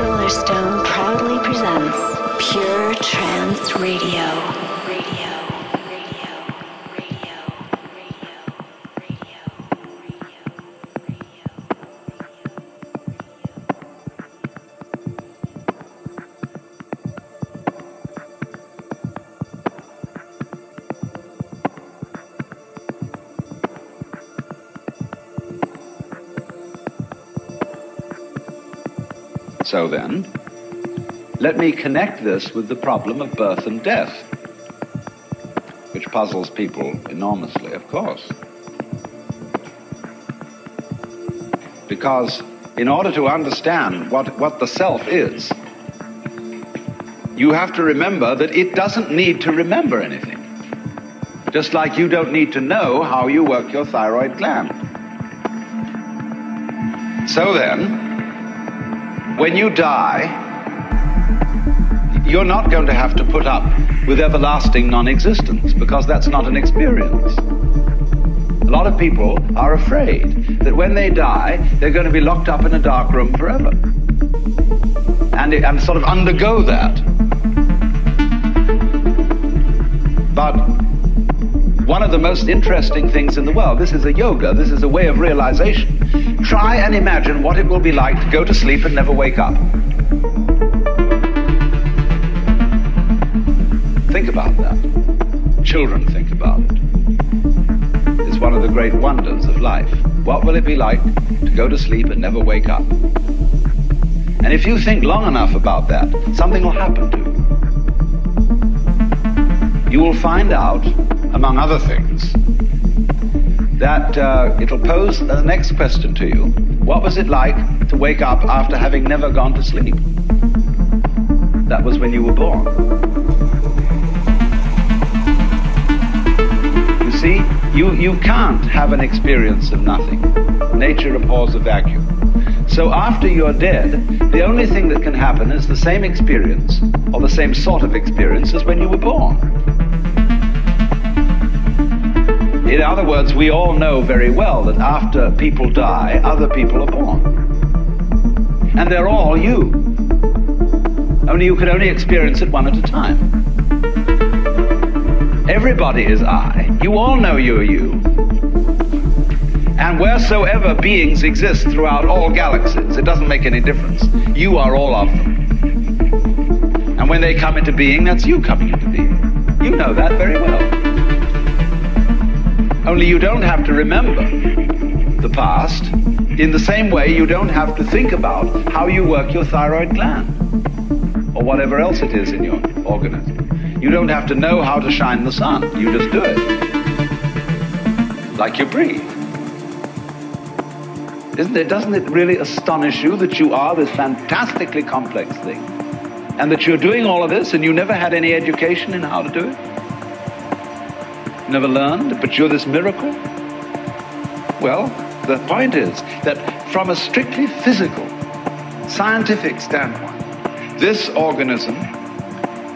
Solarstone proudly presents Pure Trance Radio. So then, let me connect this with the problem of birth and death, which puzzles people enormously, of course. Because in order to understand what, what the self is, you have to remember that it doesn't need to remember anything. Just like you don't need to know how you work your thyroid gland. So then, when you die, you're not going to have to put up with everlasting non existence because that's not an experience. A lot of people are afraid that when they die, they're going to be locked up in a dark room forever and, and sort of undergo that. But one of the most interesting things in the world, this is a yoga, this is a way of realization Try and imagine what it will be like to go to sleep and never wake up. Think about that. Children think about it. It's one of the great wonders of life. What will it be like to go to sleep and never wake up? And if you think long enough about that, something will happen to you. You will find out, among other things, that uh, it'll pose the next question to you. What was it like to wake up after having never gone to sleep? That was when you were born. You see, you, you can't have an experience of nothing. Nature abhors a vacuum. So after you're dead, the only thing that can happen is the same experience, or the same sort of experience as when you were born. In other words, we all know very well that after people die, other people are born. And they're all you. Only you can only experience it one at a time. Everybody is I. You all know you are you. And wheresoever beings exist throughout all galaxies, it doesn't make any difference. You are all of them. And when they come into being, that's you coming into being. You know that very well. Only you don't have to remember the past in the same way you don't have to think about how you work your thyroid gland or whatever else it is in your organism. You don't have to know how to shine the sun. You just do it. Like you breathe. Isn't it, doesn't it really astonish you that you are this fantastically complex thing? And that you're doing all of this and you never had any education in how to do it? Never learned, but you're this miracle? Well, the point is that from a strictly physical, scientific standpoint, this organism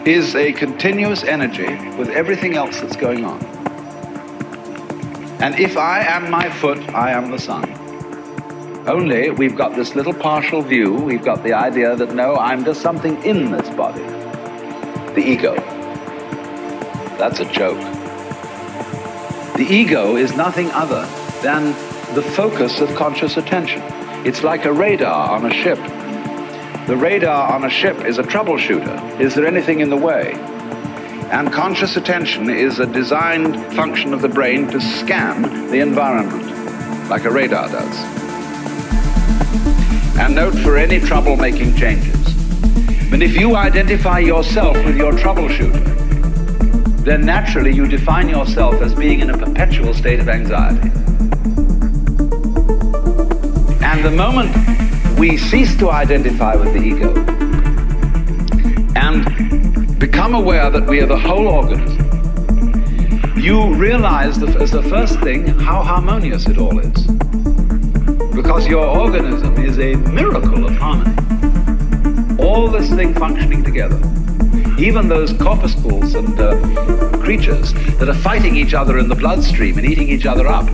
is a continuous energy with everything else that's going on. And if I am my foot, I am the sun. Only we've got this little partial view, we've got the idea that no, I'm just something in this body. The ego. That's a joke. The ego is nothing other than the focus of conscious attention. It's like a radar on a ship. The radar on a ship is a troubleshooter. Is there anything in the way? And conscious attention is a designed function of the brain to scan the environment, like a radar does. And note for any trouble-making changes. But if you identify yourself with your troubleshooter, then naturally you define yourself as being in a perpetual state of anxiety. And the moment we cease to identify with the ego and become aware that we are the whole organism, you realize that as the first thing how harmonious it all is. Because your organism is a miracle of harmony. All this thing functioning together even those corpuscles and uh, creatures that are fighting each other in the bloodstream and eating each other up.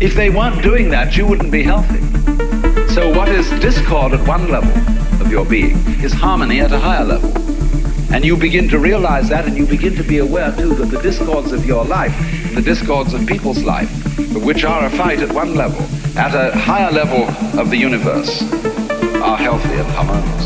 If they weren't doing that, you wouldn't be healthy. So what is discord at one level of your being is harmony at a higher level. And you begin to realize that and you begin to be aware too that the discords of your life, the discords of people's life, which are a fight at one level, at a higher level of the universe, are healthy and harmonious.